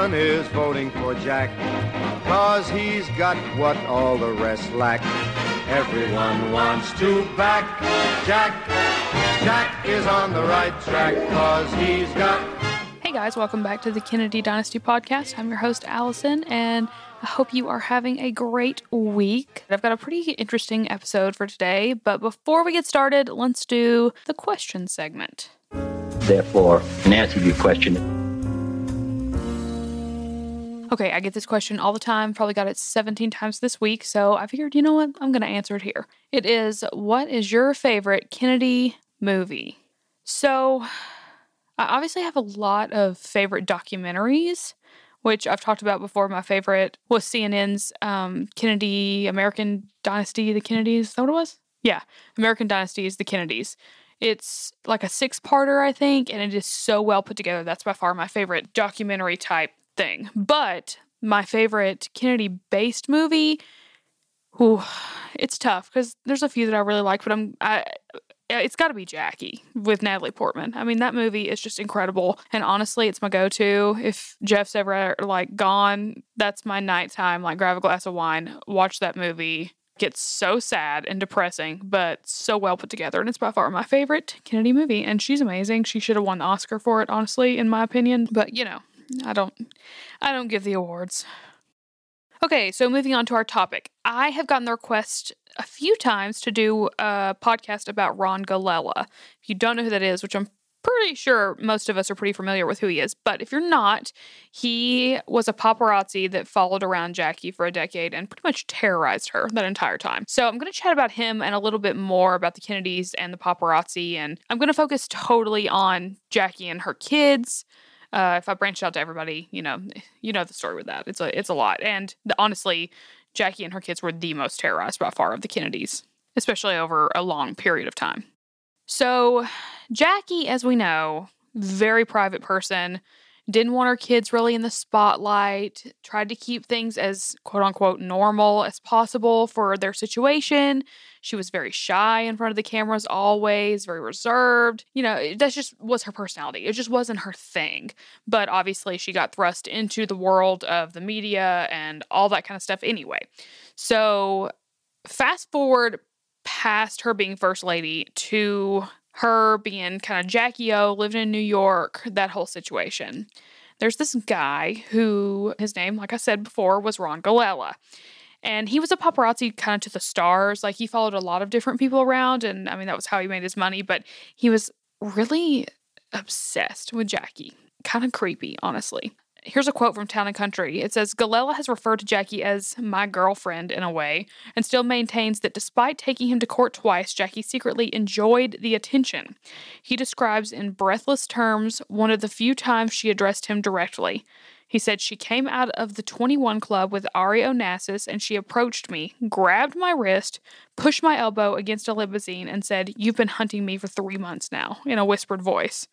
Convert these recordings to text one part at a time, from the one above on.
Everyone is voting for Jack, cause he's got what all the rest lack. Everyone wants to back Jack. Jack is on the right track, cause he's got Hey guys, welcome back to the Kennedy Dynasty podcast. I'm your host, Allison, and I hope you are having a great week. I've got a pretty interesting episode for today, but before we get started, let's do the question segment. Therefore, in answer to your question, Okay, I get this question all the time, probably got it 17 times this week, so I figured, you know what, I'm going to answer it here. It is What is your favorite Kennedy movie? So, I obviously have a lot of favorite documentaries, which I've talked about before. My favorite was CNN's um, Kennedy American Dynasty, the Kennedys. Is that what it was? Yeah, American Dynasty is the Kennedys. It's like a six parter, I think, and it is so well put together. That's by far my favorite documentary type thing. But my favorite Kennedy based movie, ooh, it's tough because there's a few that I really like, but I'm I uh, it's got to be Jackie with Natalie Portman. I mean, that movie is just incredible. And honestly, it's my go to. If Jeff's ever like gone, that's my nighttime. Like, grab a glass of wine, watch that movie. Gets so sad and depressing, but so well put together. And it's by far my favorite Kennedy movie. And she's amazing. She should have won the Oscar for it, honestly, in my opinion. But, you know, I don't I don't give the awards. Okay, so moving on to our topic. I have gotten the request a few times to do a podcast about Ron Galella. If you don't know who that is, which I'm pretty sure most of us are pretty familiar with who he is, but if you're not, he was a paparazzi that followed around Jackie for a decade and pretty much terrorized her that entire time. So I'm going to chat about him and a little bit more about the Kennedys and the paparazzi, and I'm going to focus totally on Jackie and her kids. Uh, if I branch out to everybody, you know, you know the story with that. It's a it's a lot, and the, honestly, Jackie and her kids were the most terrorized by far of the Kennedys, especially over a long period of time. So, Jackie, as we know, very private person, didn't want her kids really in the spotlight, tried to keep things as quote unquote normal as possible for their situation. She was very shy in front of the cameras, always very reserved. You know, that just was her personality. It just wasn't her thing. But obviously, she got thrust into the world of the media and all that kind of stuff anyway. So, fast forward past her being first lady to her being kind of Jackie O, living in New York, that whole situation. There's this guy who, his name, like I said before, was Ron Galella. And he was a paparazzi kind of to the stars. Like he followed a lot of different people around. And I mean, that was how he made his money. But he was really obsessed with Jackie. Kind of creepy, honestly. Here's a quote from Town and Country. It says Galella has referred to Jackie as my girlfriend in a way, and still maintains that despite taking him to court twice, Jackie secretly enjoyed the attention. He describes in breathless terms one of the few times she addressed him directly. He said she came out of the 21 Club with Ari Onassis and she approached me, grabbed my wrist, pushed my elbow against a limousine, and said, You've been hunting me for three months now, in a whispered voice.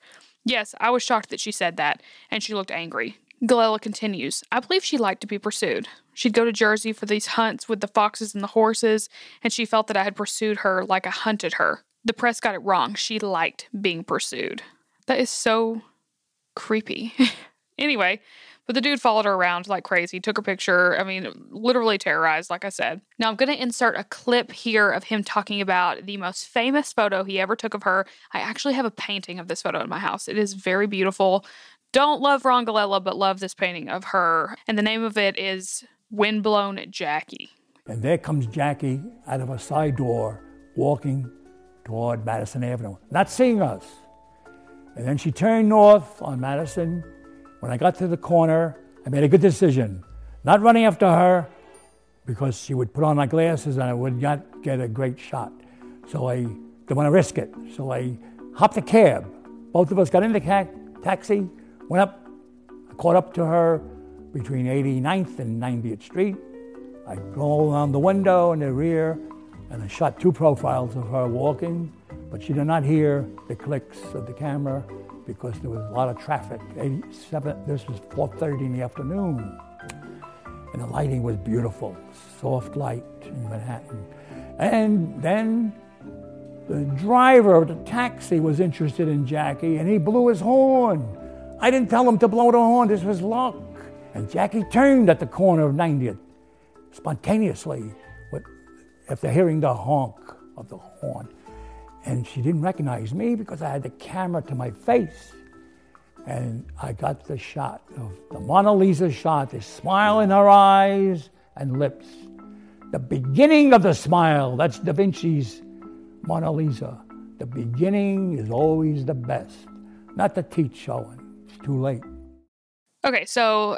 Yes, I was shocked that she said that, and she looked angry. Galella continues, I believe she liked to be pursued. She'd go to Jersey for these hunts with the foxes and the horses, and she felt that I had pursued her like I hunted her. The press got it wrong. She liked being pursued. That is so creepy. anyway, but the dude followed her around like crazy, took her picture. I mean, literally terrorized, like I said. Now, I'm going to insert a clip here of him talking about the most famous photo he ever took of her. I actually have a painting of this photo in my house. It is very beautiful. Don't love Ron Galella, but love this painting of her. And the name of it is Windblown Jackie. And there comes Jackie out of a side door walking toward Madison Avenue, not seeing us. And then she turned north on Madison. When I got to the corner, I made a good decision. Not running after her because she would put on my glasses and I would not get a great shot. So I didn't want to risk it. So I hopped a cab. Both of us got in the ca- taxi, went up, I caught up to her between 89th and 90th Street. I rolled around the window in the rear and I shot two profiles of her walking, but she did not hear the clicks of the camera because there was a lot of traffic. 87, this was 4.30 in the afternoon. And the lighting was beautiful, soft light in Manhattan. And then the driver of the taxi was interested in Jackie and he blew his horn. I didn't tell him to blow the horn, this was luck. And Jackie turned at the corner of 90th spontaneously with, after hearing the honk of the horn. And she didn't recognize me because I had the camera to my face. And I got the shot of the Mona Lisa shot, the smile in her eyes and lips. The beginning of the smile, that's Da Vinci's Mona Lisa. The beginning is always the best, not the teeth showing. Too late. Okay, so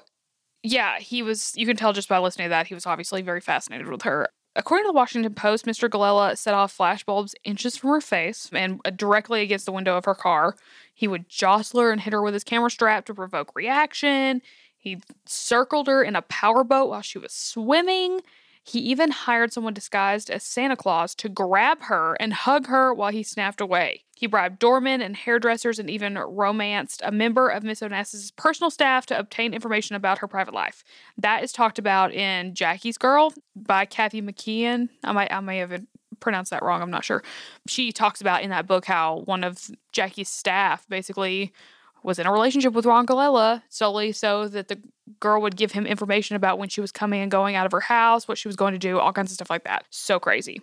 yeah, he was, you can tell just by listening to that, he was obviously very fascinated with her. According to the Washington Post, Mr. Galella set off flashbulbs inches from her face and uh, directly against the window of her car. He would jostle her and hit her with his camera strap to provoke reaction. He circled her in a powerboat while she was swimming. He even hired someone disguised as Santa Claus to grab her and hug her while he snapped away. He bribed doormen and hairdressers and even romanced a member of Miss Onassis' personal staff to obtain information about her private life. That is talked about in Jackie's Girl by Kathy McKeon. I might I may have pronounced that wrong, I'm not sure. She talks about in that book how one of Jackie's staff basically was in a relationship with Ron Galella solely so that the girl would give him information about when she was coming and going out of her house, what she was going to do, all kinds of stuff like that. So crazy.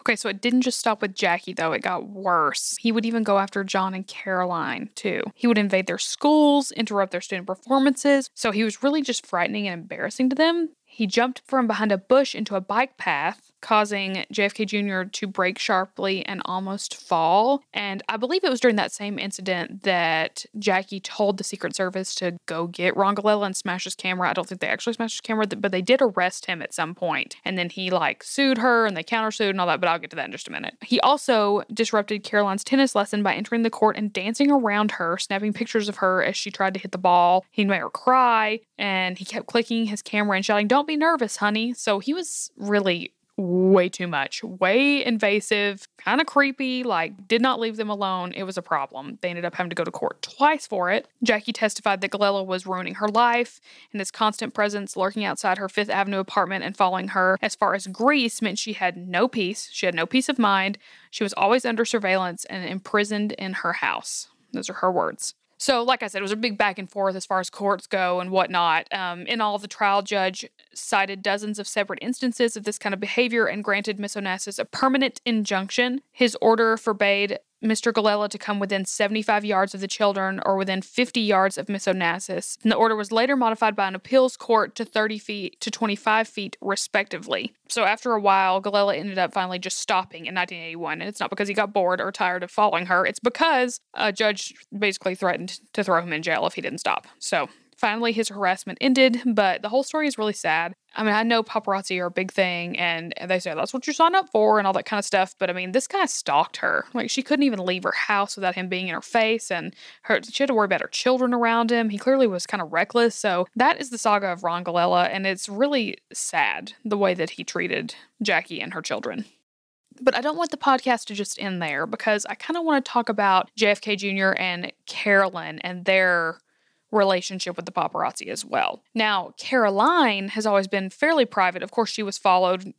Okay, so it didn't just stop with Jackie, though. It got worse. He would even go after John and Caroline, too. He would invade their schools, interrupt their student performances. So he was really just frightening and embarrassing to them. He jumped from behind a bush into a bike path, causing JFK Jr. to brake sharply and almost fall. And I believe it was during that same incident that Jackie told the Secret Service to go get Ron Galella and smash his camera. I don't think they actually smashed his camera, but they did arrest him at some point. And then he like sued her and they countersued and all that, but I'll get to that in just a minute. He also disrupted Caroline's tennis lesson by entering the court and dancing around her, snapping pictures of her as she tried to hit the ball. He made her cry and he kept clicking his camera and shouting, Don't be nervous, honey. So he was really way too much, way invasive, kind of creepy, like did not leave them alone. It was a problem. They ended up having to go to court twice for it. Jackie testified that Galella was ruining her life, and his constant presence lurking outside her Fifth Avenue apartment and following her as far as Greece meant she had no peace. She had no peace of mind. She was always under surveillance and imprisoned in her house. Those are her words. So, like I said, it was a big back and forth as far as courts go and whatnot. Um, in all, the trial judge cited dozens of separate instances of this kind of behavior and granted Miss Onassis a permanent injunction. His order forbade Mr. Galella to come within 75 yards of the children or within 50 yards of Miss Onassis. And the order was later modified by an appeals court to 30 feet to 25 feet, respectively. So after a while, Galella ended up finally just stopping in 1981. And it's not because he got bored or tired of following her, it's because a judge basically threatened to throw him in jail if he didn't stop. So Finally, his harassment ended, but the whole story is really sad. I mean, I know paparazzi are a big thing and they say that's what you sign up for and all that kind of stuff, but I mean, this guy stalked her. Like, she couldn't even leave her house without him being in her face, and her, she had to worry about her children around him. He clearly was kind of reckless. So, that is the saga of Ron Galella, and it's really sad the way that he treated Jackie and her children. But I don't want the podcast to just end there because I kind of want to talk about JFK Jr. and Carolyn and their relationship with the paparazzi as well. Now, Caroline has always been fairly private. Of course, she was followed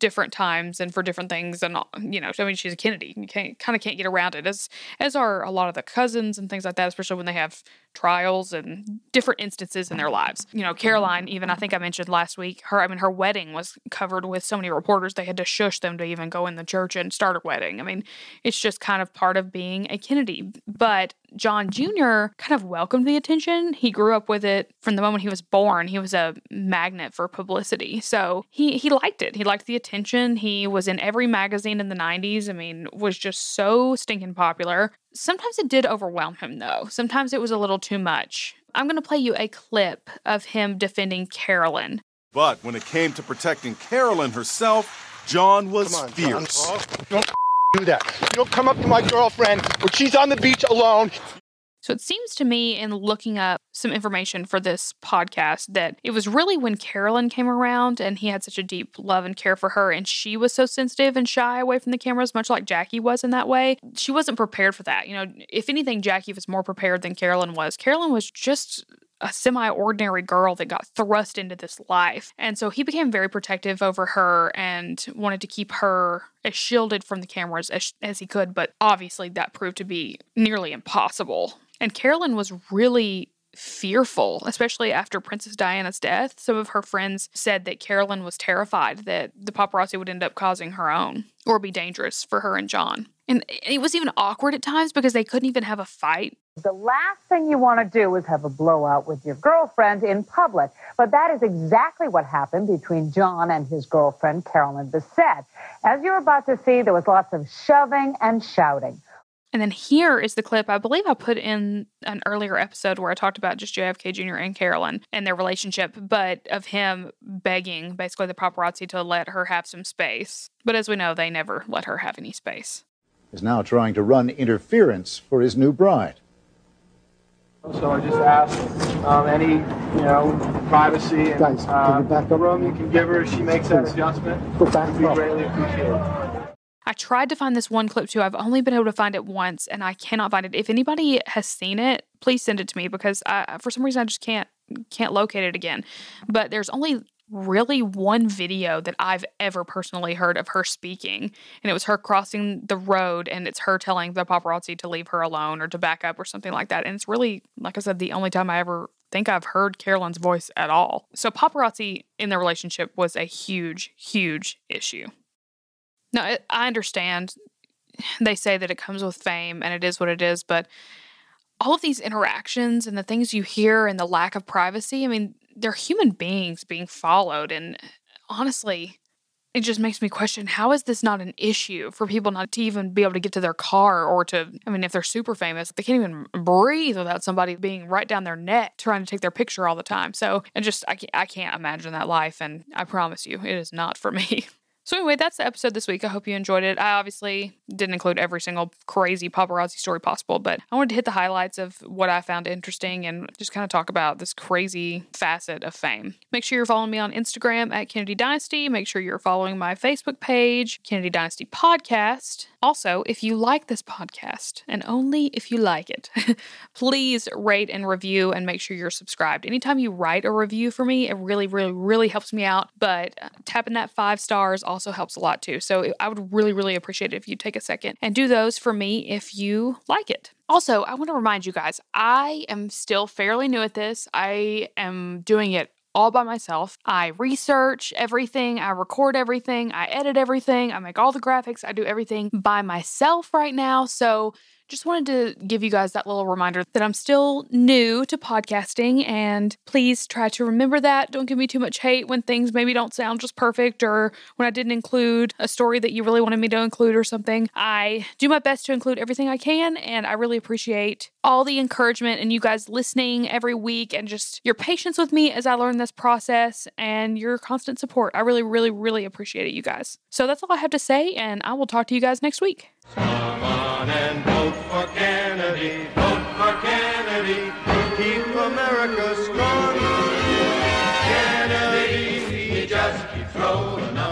different times and for different things and you know i mean she's a kennedy you can't kind of can't get around it as as are a lot of the cousins and things like that especially when they have trials and different instances in their lives you know caroline even i think i mentioned last week her i mean her wedding was covered with so many reporters they had to shush them to even go in the church and start a wedding i mean it's just kind of part of being a kennedy but John Jr. kind of welcomed the attention. He grew up with it from the moment he was born. He was a magnet for publicity. So he he liked it. He liked the attention. He was in every magazine in the 90s. I mean, was just so stinking popular. Sometimes it did overwhelm him though. Sometimes it was a little too much. I'm going to play you a clip of him defending Carolyn. But when it came to protecting Carolyn herself, John was on, fierce. John. Do that. You don't come up to my girlfriend when she's on the beach alone. So it seems to me, in looking up some information for this podcast, that it was really when Carolyn came around and he had such a deep love and care for her, and she was so sensitive and shy away from the cameras, much like Jackie was in that way. She wasn't prepared for that. You know, if anything, Jackie was more prepared than Carolyn was. Carolyn was just a semi ordinary girl that got thrust into this life. And so he became very protective over her and wanted to keep her as shielded from the cameras as, as he could. But obviously, that proved to be nearly impossible. And Carolyn was really fearful, especially after Princess Diana's death. Some of her friends said that Carolyn was terrified that the paparazzi would end up causing her own or be dangerous for her and John. And it was even awkward at times because they couldn't even have a fight. The last thing you want to do is have a blowout with your girlfriend in public. But that is exactly what happened between John and his girlfriend, Carolyn Bessette. As you're about to see, there was lots of shoving and shouting. And then here is the clip I believe I put in an earlier episode where I talked about just JFK Jr. and Carolyn and their relationship, but of him begging basically the paparazzi to let her have some space. But as we know, they never let her have any space. Is now trying to run interference for his new bride. So I just asked um, any, you know, privacy and Guys, uh, back up? room you can give her. if She makes that Please. adjustment. Go back Would be up. greatly appreciated. I tried to find this one clip too. I've only been able to find it once and I cannot find it. If anybody has seen it, please send it to me because I, for some reason I just can't can't locate it again. But there's only really one video that I've ever personally heard of her speaking and it was her crossing the road and it's her telling the paparazzi to leave her alone or to back up or something like that. And it's really like I said the only time I ever think I've heard Carolyn's voice at all. So paparazzi in their relationship was a huge huge issue. Now, I- understand they say that it comes with fame and it is what it is, but all of these interactions and the things you hear and the lack of privacy, I mean, they're human beings being followed. And honestly, it just makes me question how is this not an issue for people not to even be able to get to their car or to, I mean, if they're super famous, they can't even breathe without somebody being right down their neck trying to take their picture all the time. So, it just, I can't, I can't imagine that life. And I promise you, it is not for me. So anyway, that's the episode this week. I hope you enjoyed it. I obviously didn't include every single crazy paparazzi story possible, but I wanted to hit the highlights of what I found interesting and just kind of talk about this crazy facet of fame. Make sure you're following me on Instagram at Kennedy Dynasty. Make sure you're following my Facebook page, Kennedy Dynasty Podcast. Also, if you like this podcast, and only if you like it, please rate and review and make sure you're subscribed. Anytime you write a review for me, it really, really, really helps me out. But uh, tapping that five stars also helps a lot too. So I would really, really appreciate it if you take a second and do those for me if you like it. Also, I want to remind you guys, I am still fairly new at this. I am doing it all by myself. I research everything, I record everything, I edit everything, I make all the graphics, I do everything by myself right now. So just wanted to give you guys that little reminder that I'm still new to podcasting and please try to remember that. Don't give me too much hate when things maybe don't sound just perfect or when I didn't include a story that you really wanted me to include or something. I do my best to include everything I can and I really appreciate all the encouragement and you guys listening every week and just your patience with me as I learn this process and your constant support. I really, really, really appreciate it, you guys. So that's all I have to say, and I will talk to you guys next week. Come on and vote for Kennedy, vote for Kennedy, keep America strong. Kennedy, he just keeps rolling up.